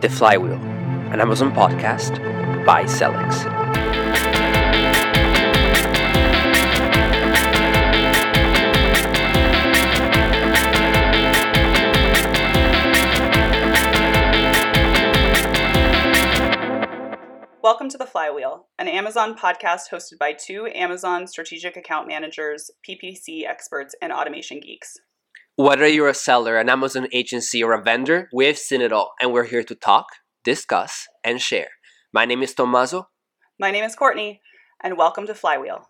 The Flywheel, an Amazon podcast by Sellics. Welcome to The Flywheel, an Amazon podcast hosted by two Amazon strategic account managers, PPC experts, and automation geeks. Whether you're a seller, an Amazon agency, or a vendor, we've seen it all, and we're here to talk, discuss, and share. My name is Tommaso. My name is Courtney, and welcome to Flywheel.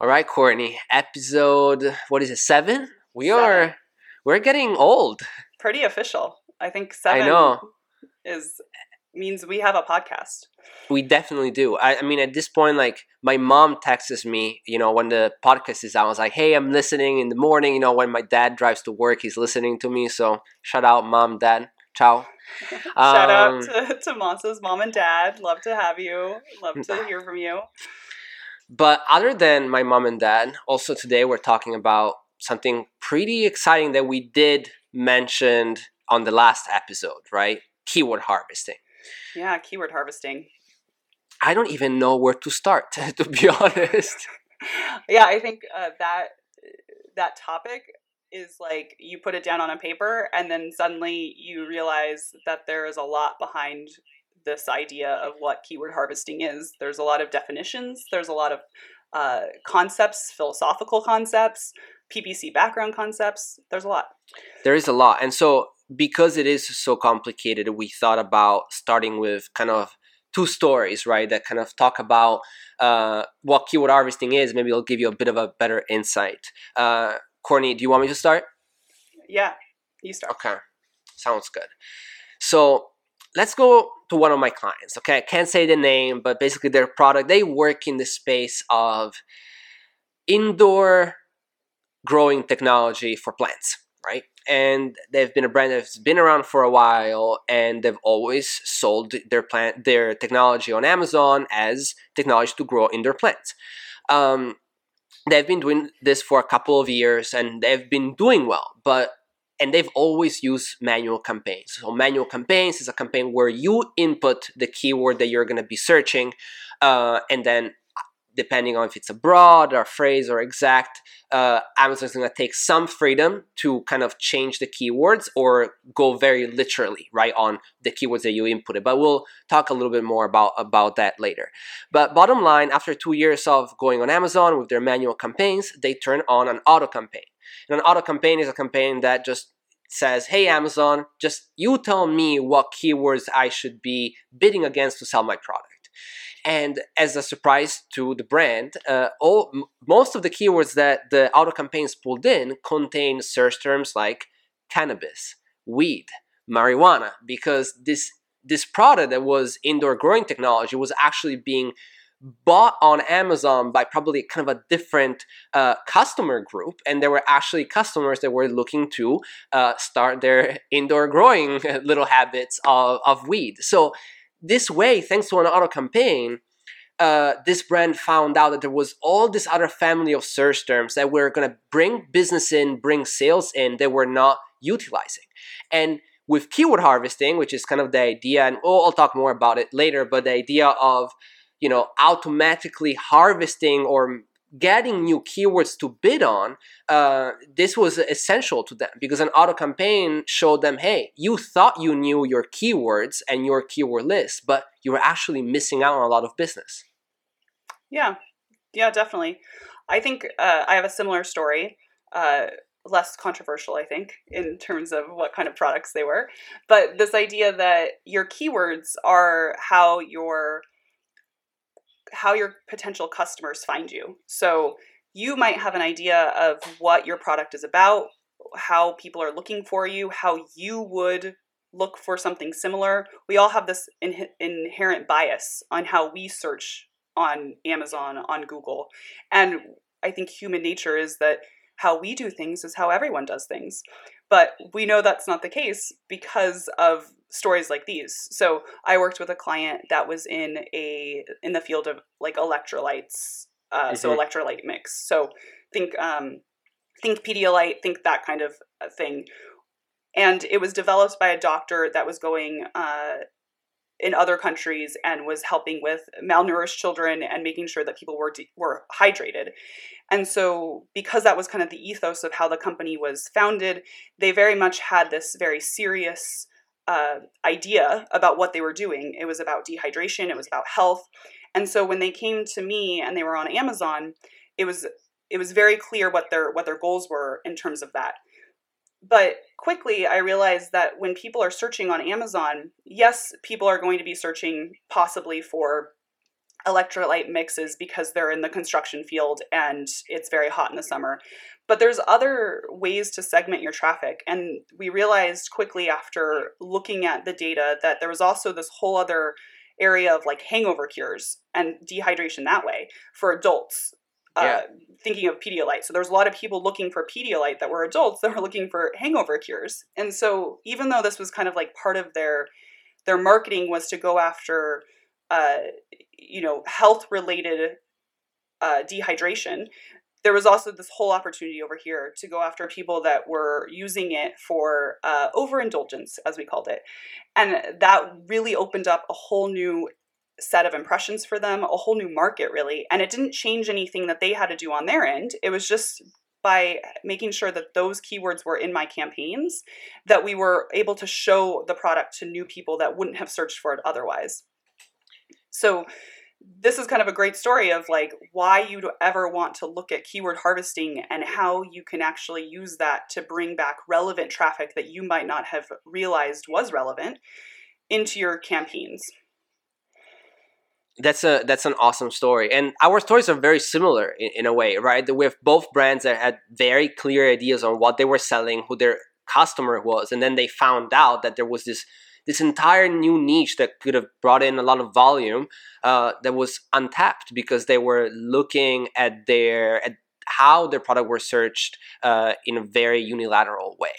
All right, Courtney, episode, what is it, seven? We Seven. are, we're getting old. Pretty official. I think seven I know. is means we have a podcast. We definitely do. I, I mean, at this point, like my mom texts me, you know, when the podcast is out. I was like, "Hey, I'm listening in the morning." You know, when my dad drives to work, he's listening to me. So shout out, mom, dad, ciao. Shout Um, out to, to Monsa's mom and dad. Love to have you. Love to hear from you. But other than my mom and dad, also today we're talking about something pretty exciting that we did mentioned on the last episode, right? Keyword harvesting. Yeah, keyword harvesting. I don't even know where to start, to be honest. yeah, I think uh, that that topic is like you put it down on a paper and then suddenly you realize that there is a lot behind this idea of what keyword harvesting is. There's a lot of definitions. There's a lot of uh, concepts, philosophical concepts, PPC background concepts. There's a lot. There is a lot. And so, because it is so complicated, we thought about starting with kind of two stories, right? That kind of talk about uh, what keyword harvesting is. Maybe it'll give you a bit of a better insight. Uh, Courtney, do you want me to start? Yeah, you start. Okay, sounds good. So let's go to one of my clients. Okay, I can't say the name, but basically their product, they work in the space of indoor growing technology for plants, right? And they've been a brand that's been around for a while, and they've always sold their plant, their technology on Amazon as technology to grow in their plants. Um, they've been doing this for a couple of years, and they've been doing well, but and they've always used manual campaigns. So manual campaigns is a campaign where you input the keyword that you're going to be searching, uh, and then depending on if it's a broad or phrase or exact, uh, Amazon's going to take some freedom to kind of change the keywords or go very literally right on the keywords that you inputted. But we'll talk a little bit more about about that later. But bottom line, after two years of going on Amazon with their manual campaigns, they turn on an auto campaign. And an auto campaign is a campaign that just says, "Hey Amazon, just you tell me what keywords I should be bidding against to sell my product." And as a surprise to the brand, uh, all m- most of the keywords that the auto campaigns pulled in contain search terms like cannabis, weed, marijuana, because this this product that was indoor growing technology was actually being bought on Amazon by probably kind of a different uh, customer group, and there were actually customers that were looking to uh, start their indoor growing little habits of, of weed. So this way, thanks to an auto campaign, uh, this brand found out that there was all this other family of search terms that were going to bring business in, bring sales in, that were not utilizing. And with keyword harvesting, which is kind of the idea, and I'll talk more about it later, but the idea of you know automatically harvesting or getting new keywords to bid on uh, this was essential to them because an auto campaign showed them hey you thought you knew your keywords and your keyword list but you were actually missing out on a lot of business Yeah, yeah, definitely. I think uh, I have a similar story, uh, less controversial, I think, in terms of what kind of products they were. But this idea that your keywords are how your how your potential customers find you. So you might have an idea of what your product is about, how people are looking for you, how you would look for something similar. We all have this in- inherent bias on how we search on Amazon, on Google. And I think human nature is that how we do things is how everyone does things. But we know that's not the case because of stories like these. So I worked with a client that was in a in the field of like electrolytes, uh, so Mhm. electrolyte mix. So think um, think Pedialyte, think that kind of uh, thing. and it was developed by a doctor that was going uh, in other countries and was helping with malnourished children and making sure that people were de- were hydrated. And so, because that was kind of the ethos of how the company was founded, they very much had this very serious uh, idea about what they were doing. It was about dehydration. It was about health. And so, when they came to me and they were on Amazon, it was it was very clear what their what their goals were in terms of that. But quickly, I realized that when people are searching on Amazon, yes, people are going to be searching possibly for electrolyte mixes because they're in the construction field and it's very hot in the summer. But there's other ways to segment your traffic. And we realized quickly after looking at the data that there was also this whole other area of like hangover cures and dehydration that way for adults yeah. uh, thinking of Pedialyte. So there's a lot of people looking for Pedialyte that were adults that were looking for hangover cures. And so even though this was kind of like part of their their marketing was to go after uh, you know health related uh, dehydration, there was also this whole opportunity over here to go after people that were using it for uh, overindulgence, as we called it. And that really opened up a whole new set of impressions for them, a whole new market, really. And it didn't change anything that they had to do on their end. It was just by making sure that those keywords were in my campaigns that we were able to show the product to new people that wouldn't have searched for it otherwise. So, this is kind of a great story of like why you'd ever want to look at keyword harvesting and how you can actually use that to bring back relevant traffic that you might not have realized was relevant into your campaigns. That's a that's an awesome story and our stories are very similar in, in a way right? We have both brands that had very clear ideas on what they were selling who their customer was and then they found out that there was this this entire new niche that could have brought in a lot of volume uh, that was untapped because they were looking at their at how their product were searched uh, in a very unilateral way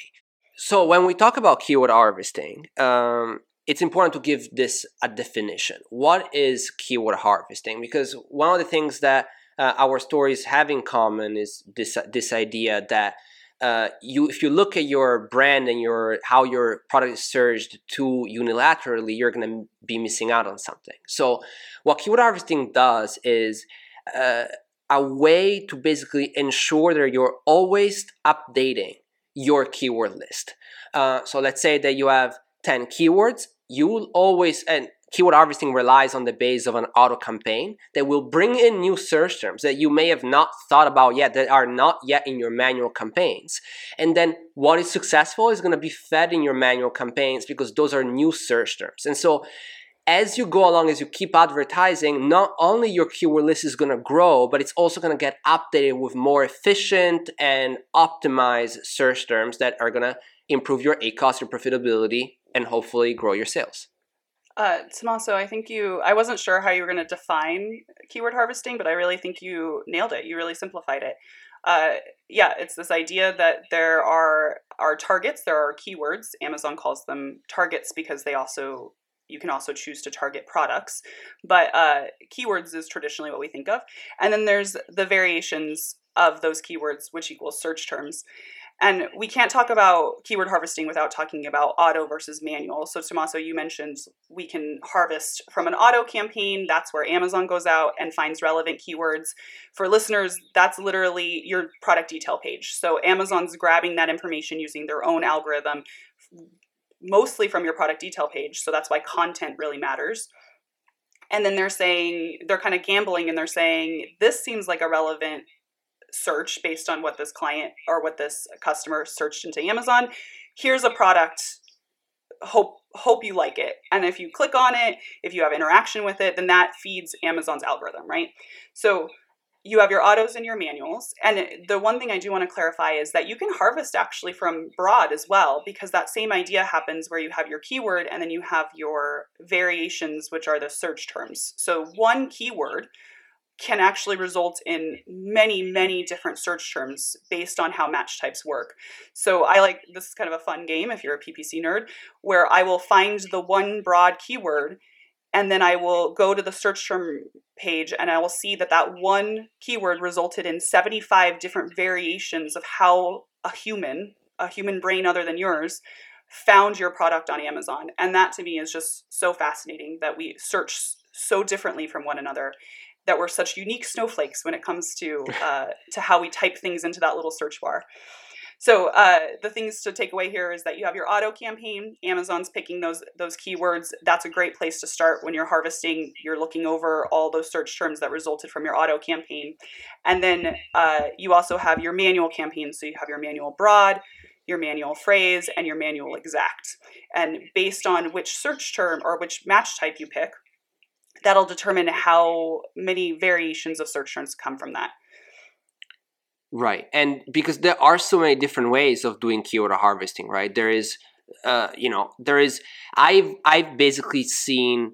so when we talk about keyword harvesting um, it's important to give this a definition. What is keyword harvesting? Because one of the things that uh, our stories have in common is this this idea that uh, you if you look at your brand and your how your product is searched too unilaterally, you're going to be missing out on something. So, what keyword harvesting does is uh, a way to basically ensure that you're always updating your keyword list. Uh, so, let's say that you have 10 keywords you will always and keyword harvesting relies on the base of an auto campaign that will bring in new search terms that you may have not thought about yet that are not yet in your manual campaigns and then what is successful is going to be fed in your manual campaigns because those are new search terms and so as you go along as you keep advertising not only your keyword list is going to grow but it's also going to get updated with more efficient and optimized search terms that are going to improve your ACOS, your profitability, and hopefully grow your sales. Uh, I think you, I wasn't sure how you were going to define keyword harvesting, but I really think you nailed it. You really simplified it. Uh, yeah, it's this idea that there are, are targets, there are keywords. Amazon calls them targets because they also, you can also choose to target products. But uh, keywords is traditionally what we think of. And then there's the variations of those keywords, which equals search terms. And we can't talk about keyword harvesting without talking about auto versus manual. So, Tommaso, you mentioned we can harvest from an auto campaign. That's where Amazon goes out and finds relevant keywords. For listeners, that's literally your product detail page. So, Amazon's grabbing that information using their own algorithm, mostly from your product detail page. So, that's why content really matters. And then they're saying, they're kind of gambling and they're saying, this seems like a relevant search based on what this client or what this customer searched into Amazon. Here's a product. Hope hope you like it. And if you click on it, if you have interaction with it, then that feeds Amazon's algorithm, right? So you have your autos and your manuals. And the one thing I do want to clarify is that you can harvest actually from broad as well, because that same idea happens where you have your keyword and then you have your variations, which are the search terms. So one keyword can actually result in many, many different search terms based on how match types work. So I like this is kind of a fun game if you're a PPC nerd, where I will find the one broad keyword and then I will go to the search term page and I will see that that one keyword resulted in 75 different variations of how a human, a human brain other than yours, found your product on Amazon. And that to me is just so fascinating that we search so differently from one another that we're such unique snowflakes when it comes to uh, to how we type things into that little search bar. So uh, the things to take away here is that you have your auto campaign. Amazon's picking those those keywords. That's a great place to start when you're harvesting. You're looking over all those search terms that resulted from your auto campaign, and then uh, you also have your manual campaign. So you have your manual broad, your manual phrase, and your manual exact. And based on which search term or which match type you pick, that'll determine how many variations of search terms come from that. Right. And because there are so many different ways of doing keyword harvesting, right? There is uh, you know, there is I've I've basically seen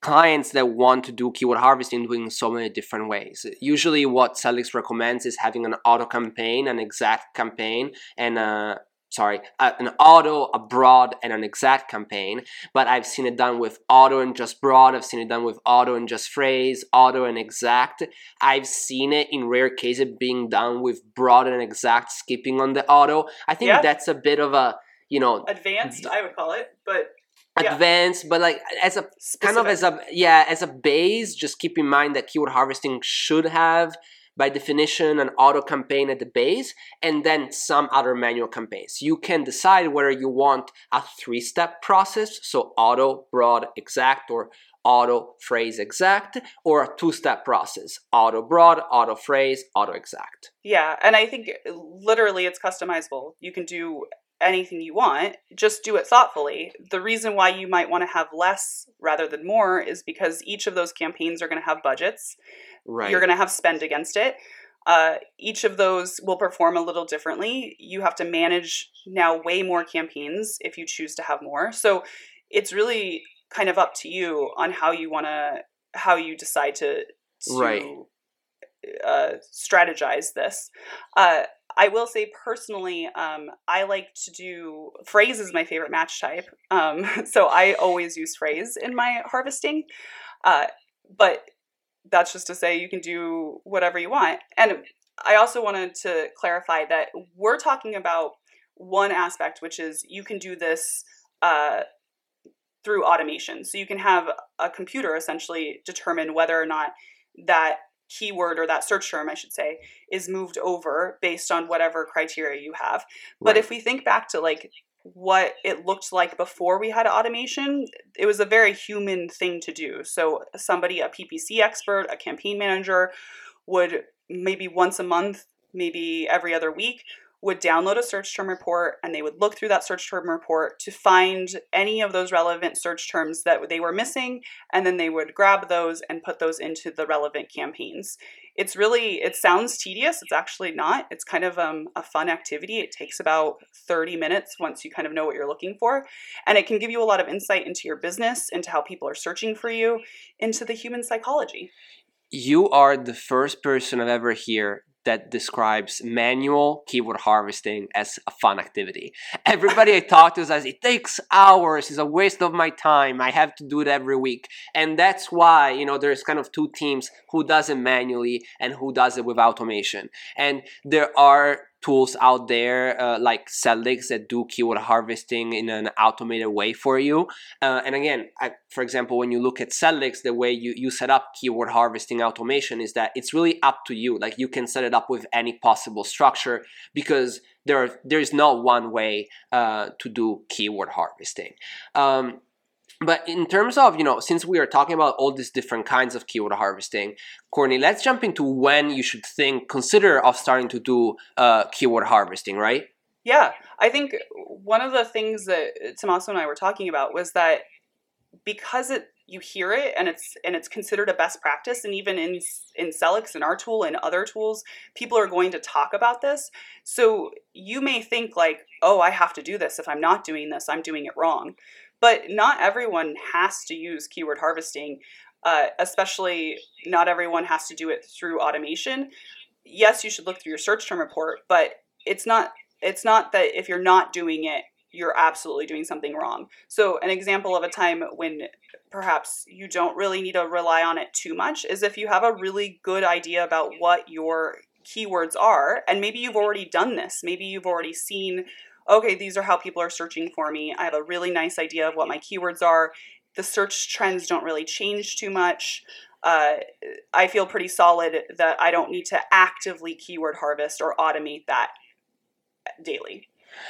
clients that want to do keyword harvesting doing so many different ways. Usually what Sellics recommends is having an auto campaign, an exact campaign, and a sorry, an auto, a broad, and an exact campaign. But I've seen it done with auto and just broad. I've seen it done with auto and just phrase, auto and exact. I've seen it in rare cases being done with broad and exact, skipping on the auto. I think yeah. that's a bit of a you know advanced. I would call it, but advanced but like as a Specific. kind of as a yeah as a base just keep in mind that keyword harvesting should have by definition an auto campaign at the base and then some other manual campaigns. You can decide whether you want a three step process, so auto, broad, exact, or auto, phrase, exact, or a two step process auto, broad, auto, phrase, auto, exact. Yeah, and I think literally it's customizable. You can do anything you want, just do it thoughtfully. The reason why you might want to have less rather than more is because each of those campaigns are going to have budgets. Right. You're going to have spend against it. Uh, each of those will perform a little differently. You have to manage now way more campaigns if you choose to have more. So it's really kind of up to you on how you want to how you decide to, to right. uh, strategize this. Uh, I will say personally, um, I like to do phrase is my favorite match type. Um, so I always use phrase in my harvesting. Uh, but that's just to say you can do whatever you want. And I also wanted to clarify that we're talking about one aspect, which is you can do this uh, through automation. So you can have a computer essentially determine whether or not that keyword or that search term, I should say, is moved over based on whatever criteria you have. But right. if we think back to like what it looked like before we had automation, it was a very human thing to do. So, somebody, a PPC expert, a campaign manager, would maybe once a month, maybe every other week, would download a search term report and they would look through that search term report to find any of those relevant search terms that they were missing and then they would grab those and put those into the relevant campaigns. It's really it sounds tedious it's actually not. It's kind of um, a fun activity. It takes about 30 minutes once you kind of know what you're looking for and it can give you a lot of insight into your business into how people are searching for you into the human psychology. You are the first person I've ever hear that describes manual keyword harvesting as a fun activity. Everybody I talk to says it takes hours, it's a waste of my time, I have to do it every week. And that's why, you know, there's kind of two teams who does it manually and who does it with automation. And there are tools out there uh, like Sellics that do keyword harvesting in an automated way for you. Uh, and again, I, for example, when you look at Sellics, the way you, you set up keyword harvesting automation is that it's really up to you. Like you can set it up with any possible structure because there are, there is not one way uh, to do keyword harvesting. Um, but in terms of, you know, since we are talking about all these different kinds of keyword harvesting, Courtney, let's jump into when you should think, consider of starting to do uh, keyword harvesting, right? Yeah, I think one of the things that Tommaso and I were talking about was that because it you hear it and it's and it's considered a best practice and even in in Sellics and our tool and other tools people are going to talk about this. So you may think like oh I have to do this. If I'm not doing this I'm doing it wrong but not everyone has to use keyword harvesting, uh, especially not everyone has to do it through automation. Yes, you should look through your search term report, but it's not it's not that if you're not doing it, you're absolutely doing something wrong. So, an example of a time when perhaps you don't really need to rely on it too much is if you have a really good idea about what your keywords are, and maybe you've already done this, maybe you've already seen okay, these are how people are searching for me. I have a really nice idea of what my keywords are. The search trends don't really change too much. Uh, I feel pretty solid that I don't need to actively keyword harvest or automate that daily.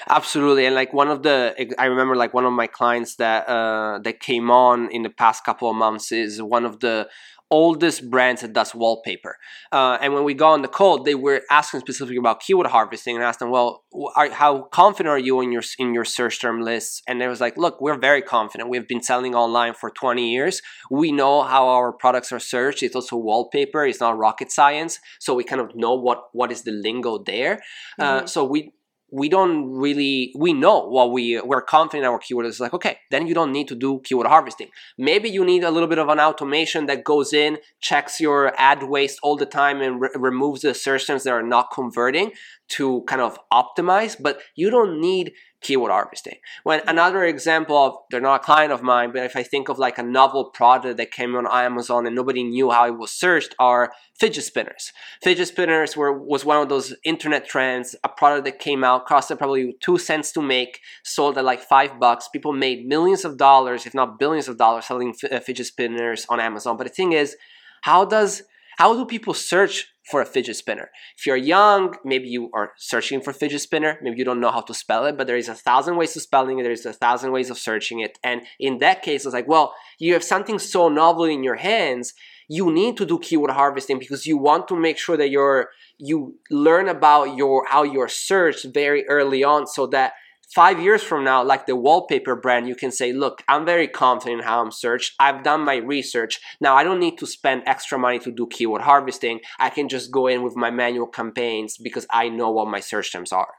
Absolutely, and like one of the, I remember like one of my clients that uh, that came on in the past couple of months is one of the oldest brands that does wallpaper. Uh, and when we got on the call, they were asking specifically about keyword harvesting, and asked them, "Well, are, how confident are you in your in your search term lists?" And they was like, "Look, we're very confident. We've been selling online for 20 years. We know how our products are searched. It's also wallpaper. It's not rocket science, so we kind of know what what is the lingo there. Uh, mm-hmm. Uh, so we we don't really we know what we we're confident our keyword. Is like okay then you don't need to do keyword harvesting. Maybe you need a little bit of an automation that goes in checks your ad waste all the time and re- removes the assertions that are not converting to kind of optimize but you don't need keyword harvesting. When another example of they're not a client of mine, but if I think of like a novel product that came on Amazon and nobody knew how it was searched, are fidget spinners. Fidget spinners were was one of those internet trends, a product that came out, costed probably two cents to make, sold at like five bucks. People made millions of dollars, if not billions of dollars, selling f- uh, fidget spinners on Amazon. But the thing is, how does how do people search for a fidget spinner. If you're young, maybe you are searching for fidget spinner, maybe you don't know how to spell it, but there is a thousand ways to spelling it, there is a thousand ways of searching it. And in that case, it's like, well, you have something so novel in your hands, you need to do keyword harvesting because you want to make sure that you're you learn about your how you're searched very early on so that five years from now, like the wallpaper brand, you can say, look, I'm very confident in how I'm searched. I've done my research. Now I don't need to spend extra money to do keyword harvesting. I can just go in with my manual campaigns because I know what my search terms are.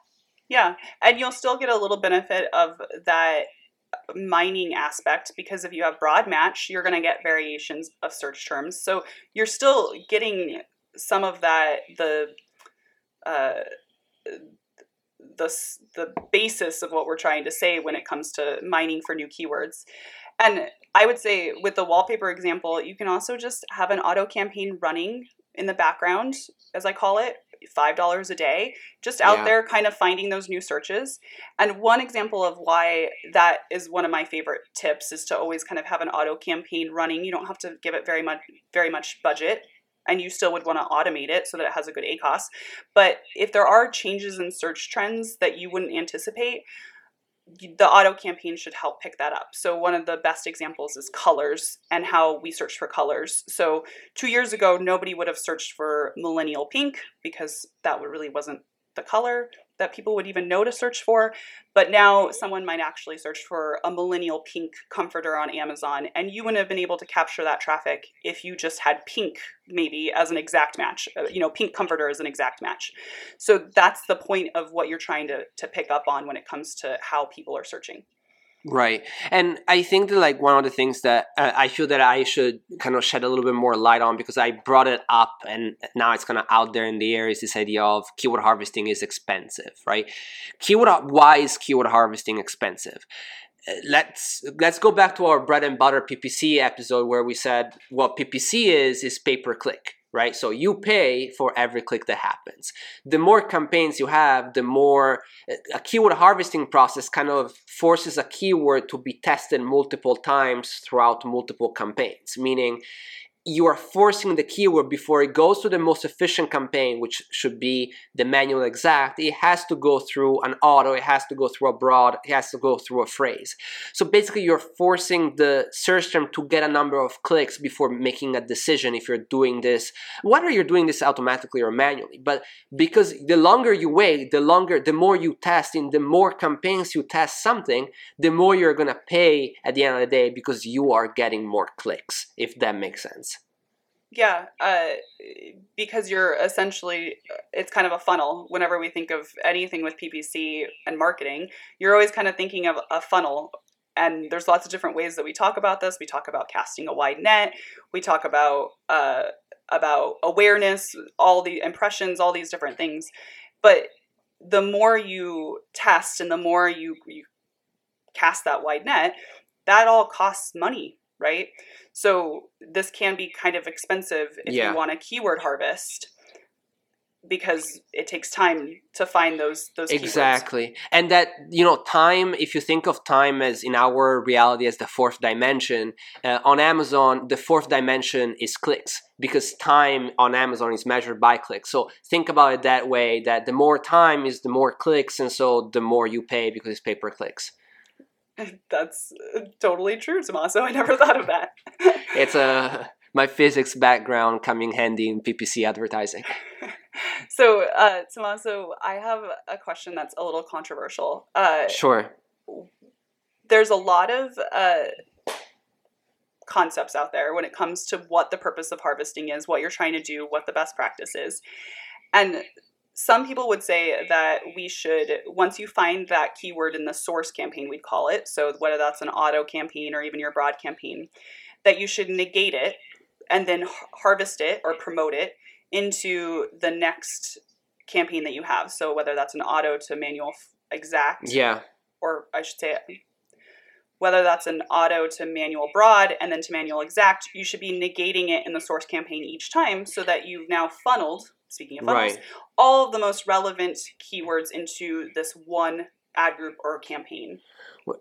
Yeah. And you'll still get a little benefit of that mining aspect because if you have broad match, you're going to get variations of search terms. So you're still getting some of that, the, uh, the, the basis of what we're trying to say when it comes to mining for new keywords. And I would say with the wallpaper example, you can also just have an auto campaign running in the background, as I call it, $5 a day, just out yeah. there kind of finding those new searches. And one example of why that is one of my favorite tips is to always kind of have an auto campaign running. You don't have to give it very much very much budget and you still would want to automate it so that it has a good ACOS. But if there are changes in search trends that you wouldn't anticipate, the auto campaign should help pick that up. So one of the best examples is colors and how we search for colors. So 2 years ago nobody would have searched for millennial pink because that really wasn't the color that people would even know to search for. But now someone might actually search for a millennial pink comforter on Amazon, and you wouldn't have been able to capture that traffic if you just had pink maybe as an exact match. Uh, you know, pink comforter is an exact match. So that's the point of what you're trying to, to pick up on when it comes to how people are searching. Right. And I think that like one of the things that uh, I feel that I should kind of shed a little bit more light on because I brought it up and now it's kind of out there in the air is this idea of keyword harvesting is expensive, right? Keyword why is keyword harvesting expensive? Uh, let's let's go back to our bread and butter PPC episode where we said what PPC is is pay per click right? So you pay for every click that happens. The more campaigns you have, the more a keyword harvesting process kind of forces a keyword to be tested multiple times throughout multiple campaigns, meaning you are forcing the keyword before it goes to the most efficient campaign, which should be the manual exact. It has to go through an auto, it has to go through a broad, it has to go through a phrase. So basically, you're forcing the search term to get a number of clicks before making a decision if you're doing this, whether you're doing this automatically or manually. But because the longer you wait, the longer, the more you test, in the more campaigns you test something, the more you're gonna pay at the end of the day because you are getting more clicks, if that makes sense. Yeah, uh, because you're essentially, it's kind of a funnel. Whenever we think of anything with PPC and marketing, you're always kind of thinking of a funnel. And there's lots of different ways that we talk about this. We talk about casting a wide net. We talk about uh, about awareness, all the impressions, all these different things. But the more you test and the more you, you cast that wide net, that all costs money, right? So this can be kind of expensive if yeah. you want a keyword harvest. because it takes time to find those those keywords. exactly and that you know time if you think of time as in our reality as the fourth dimension uh, on amazon the fourth dimension is clicks because time on amazon is measured by clicks so think about it that way that the more time is the more clicks and so the more you pay because it's pay per clicks That's uh, totally true, Tommaso. I never thought of that. it's a my physics background coming handy in ppc advertising so, uh, Tommaso, I have a question that's a little controversial. Uh, sure there's a lot of uh, concepts out there when it comes to what the purpose of harvesting is, what you're trying to do, what the best practice is. And some people would say that we should, once you find that keyword in the source campaign, we'd call it, so whether that's an auto campaign or even your broad campaign, that you should negate it and then harvest it or promote it into the next campaign that you have. So whether that's an auto to manual exact, yeah or I should say, whether that's an auto to manual broad and then to manual exact, you should be negating it in the source campaign each time so that you've now funneled, speaking of funnels, Right. all of the most relevant keywords into this one ad group or campaign.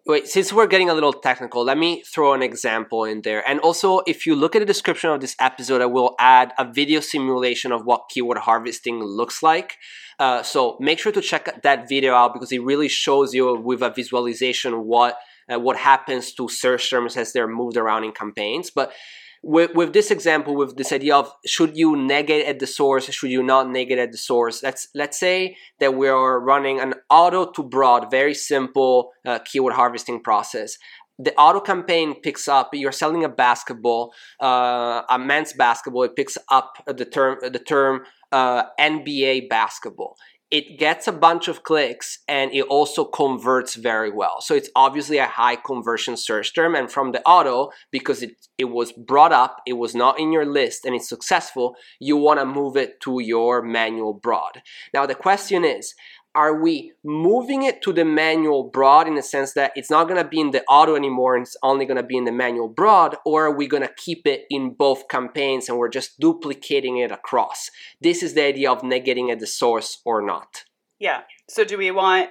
Wait, since we're getting a little technical, let me throw an example in there. And also, if you look at the description of this episode, I will add a video simulation of what keyword harvesting looks like. Uh, so make sure to check that video out because it really shows you with a visualization what uh, what happens to search terms as they're moved around in campaigns. But with, with this example, with this idea of should you negate at the source, should you not negate at the source? Let's let's say that we are running an auto to broad, very simple uh, keyword harvesting process. The auto campaign picks up. You're selling a basketball, uh, a men's basketball. It picks up the term the term uh, NBA basketball. It gets a bunch of clicks and it also converts very well. So it's obviously a high conversion search term. And from the auto, because it, it was brought up, it was not in your list and it's successful, you want to move it to your manual broad. Now, the question is, are we moving it to the manual broad in the sense that it's not going to be in the auto anymore and it's only going to be in the manual broad or are we going to keep it in both campaigns and we're just duplicating it across this is the idea of negating at the source or not Yeah. So do we want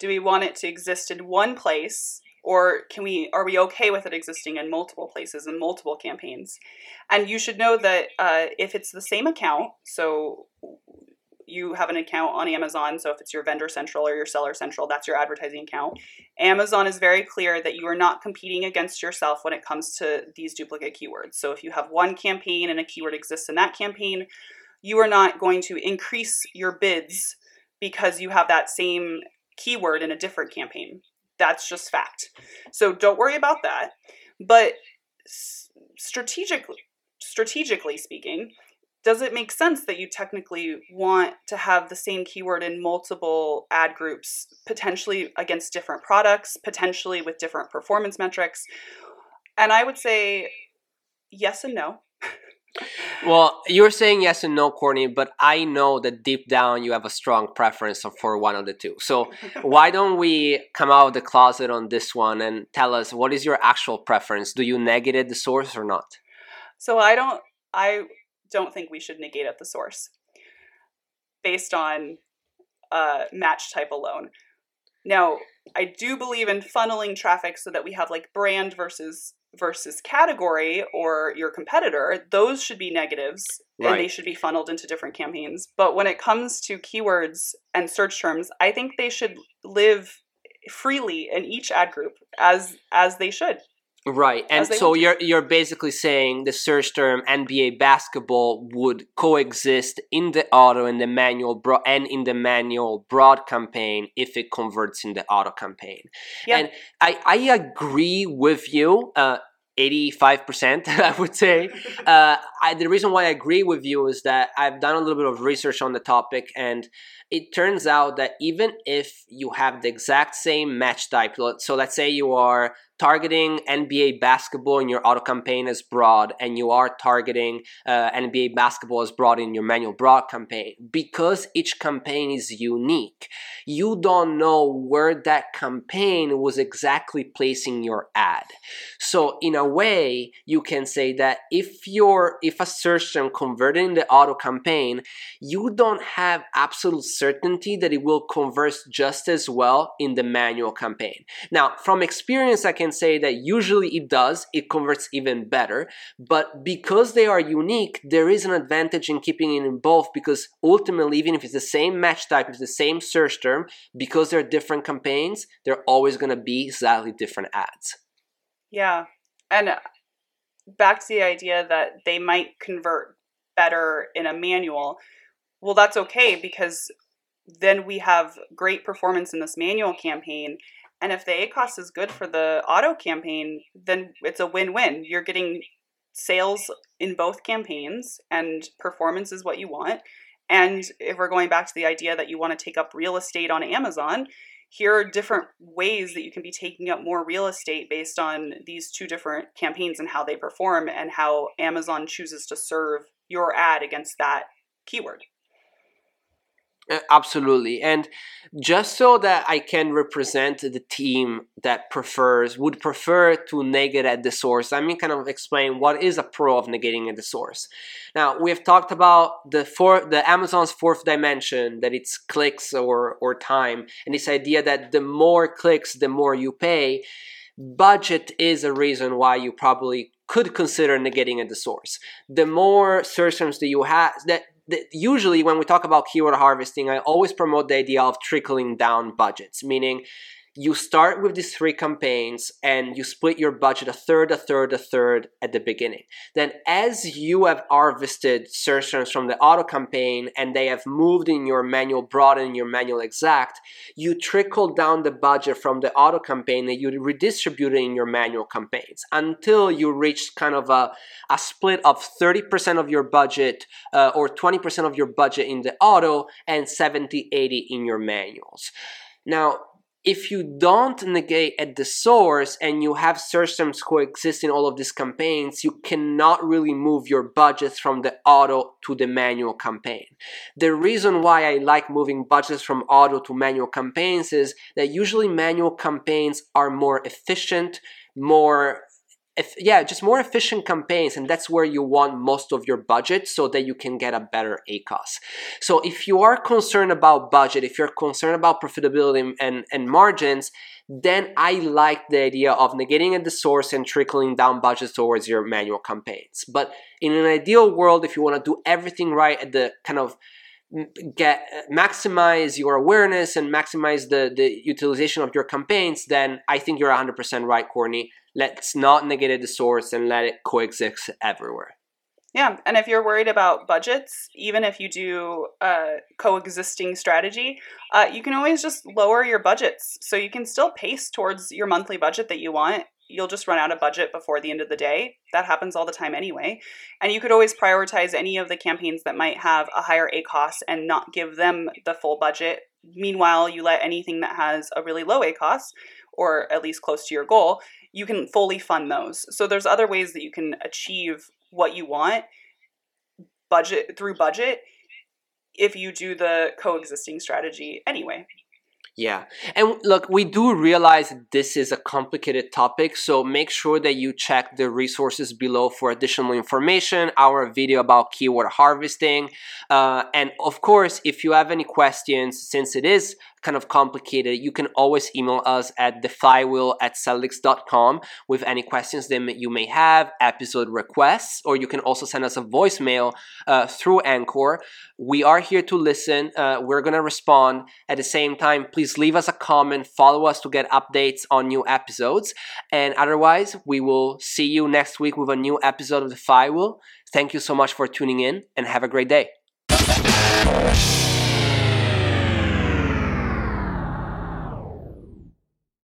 do we want it to exist in one place or can we are we okay with it existing in multiple places in multiple campaigns? And you should know that uh, if it's the same account, so you have an account on Amazon, so if it's your vendor central or your seller central, that's your advertising account. Amazon is very clear that you are not competing against yourself when it comes to these duplicate keywords. So if you have one campaign and a keyword exists in that campaign, you are not going to increase your bids because you have that same keyword in a different campaign. That's just fact. So don't worry about that. But strategically, strategically speaking, does it make sense that you technically want to have the same keyword in multiple ad groups, potentially against different products, potentially with different performance metrics? And I would say yes and no. well you're saying yes and no courtney but i know that deep down you have a strong preference for one of the two so why don't we come out of the closet on this one and tell us what is your actual preference do you negate the source or not So I don't I don't think we should negate at the source based on uh, match type alone. Now, I do believe in funneling traffic so that we have like brand versus versus category or your competitor. Those should be negatives and they should be funneled into different campaigns. But when it comes to keywords and search terms, I think they should live freely in each ad group as as they should. Right, and so you're you're basically saying the search term NBA basketball would coexist in the auto and the manual bro- and in the manual broad campaign if it converts in the auto campaign. Yeah. And I I agree with you. Uh, 85% i would say uh, I, the reason why i agree with you is that i've done a little bit of research on the topic and it turns out that even if you have the exact same match type so let's say you are targeting NBA basketball in your auto campaign as broad, and you are targeting uh, NBA basketball as broad in your manual broad campaign, because each campaign is unique, you don't know where that campaign was exactly placing your ad. So in a way, you can say that if your if a search term converted in the auto campaign, you don't have absolute certainty that it will convert just as well in the manual campaign. Now, from experience, I can say that usually it does, it converts even better. But because they are unique, there is an advantage in keeping it in both because ultimately, even if it's the same match type, it's the same search term, because they're different campaigns, they're always going to be exactly different ads. Yeah. And uh, back to the idea that they might convert better in a manual. Well, that's okay because then we have great performance in this manual campaign. And if the ACOS is good for the auto campaign, then it's a win win. You're getting sales in both campaigns, and performance is what you want. And if we're going back to the idea that you want to take up real estate on Amazon, here are different ways that you can be taking up more real estate based on these two different campaigns and how they perform and how Amazon chooses to serve your ad against that keyword. Uh, absolutely. And just so that I can represent the team that prefers, would prefer to negate at the source, let me kind of explain what is a pro of negating at the source. Now, we've talked about the four, the Amazon's fourth dimension, that it's clicks or, or time, and this idea that the more clicks, the more you pay. Budget is a reason why you probably could consider negating at the source. The more search terms that you have, that usually when we talk about keyword harvesting, I always promote the idea of trickling down budgets, meaning you start with these three campaigns and you split your budget a third, a third, a third at the beginning. Then, as you have harvested search terms from the auto campaign and they have moved in your manual broad and your manual exact, you trickle down the budget from the auto campaign and you redistribute it in your manual campaigns until you reach kind of a, a split of 30% of your budget uh, or 20% of your budget in the auto and 70 80 in your manuals. Now, if you don't negate at the source and you have search terms coexist in all of these campaigns, you cannot really move your budgets from the auto to the manual campaign. The reason why I like moving budgets from auto to manual campaigns is that usually manual campaigns are more efficient, more yeah, just more efficient campaigns, and that's where you want most of your budget so that you can get a better ACOS. So if you are concerned about budget, if you're concerned about profitability and, and margins, then I like the idea of negating at the source and trickling down budgets towards your manual campaigns. But in an ideal world, if you want to do everything right at the kind of get maximize your awareness and maximize the, the utilization of your campaigns, then I think you're 100% right, Courtney. Let's not negate the source and let it coexist everywhere. Yeah, and if you're worried about budgets, even if you do a coexisting strategy, uh, you can always just lower your budgets. So you can still pace towards your monthly budget that you want you'll just run out of budget before the end of the day. That happens all the time anyway. And you could always prioritize any of the campaigns that might have a higher ACOS and not give them the full budget. Meanwhile, you let anything that has a really low ACOS or at least close to your goal, you can fully fund those. So there's other ways that you can achieve what you want budget through budget if you do the coexisting strategy anyway. Yeah. And look, we do realize this is a complicated topic, so make sure that you check the resources below for additional information, our video about keyword harvesting. Uh, and of course, if you have any questions, since it is kind of complicated, you can always email us at theflywheel at sellics.com with any questions that you may have, episode requests, or you can also send us a voicemail uh, through Anchor. We are here to listen. Uh, we're going to respond. At the same time, please leave us a comment, follow us to get updates on new episodes. And otherwise, we will see you next week with a new episode of The Flywheel. Thank you so much for tuning in and have a great day.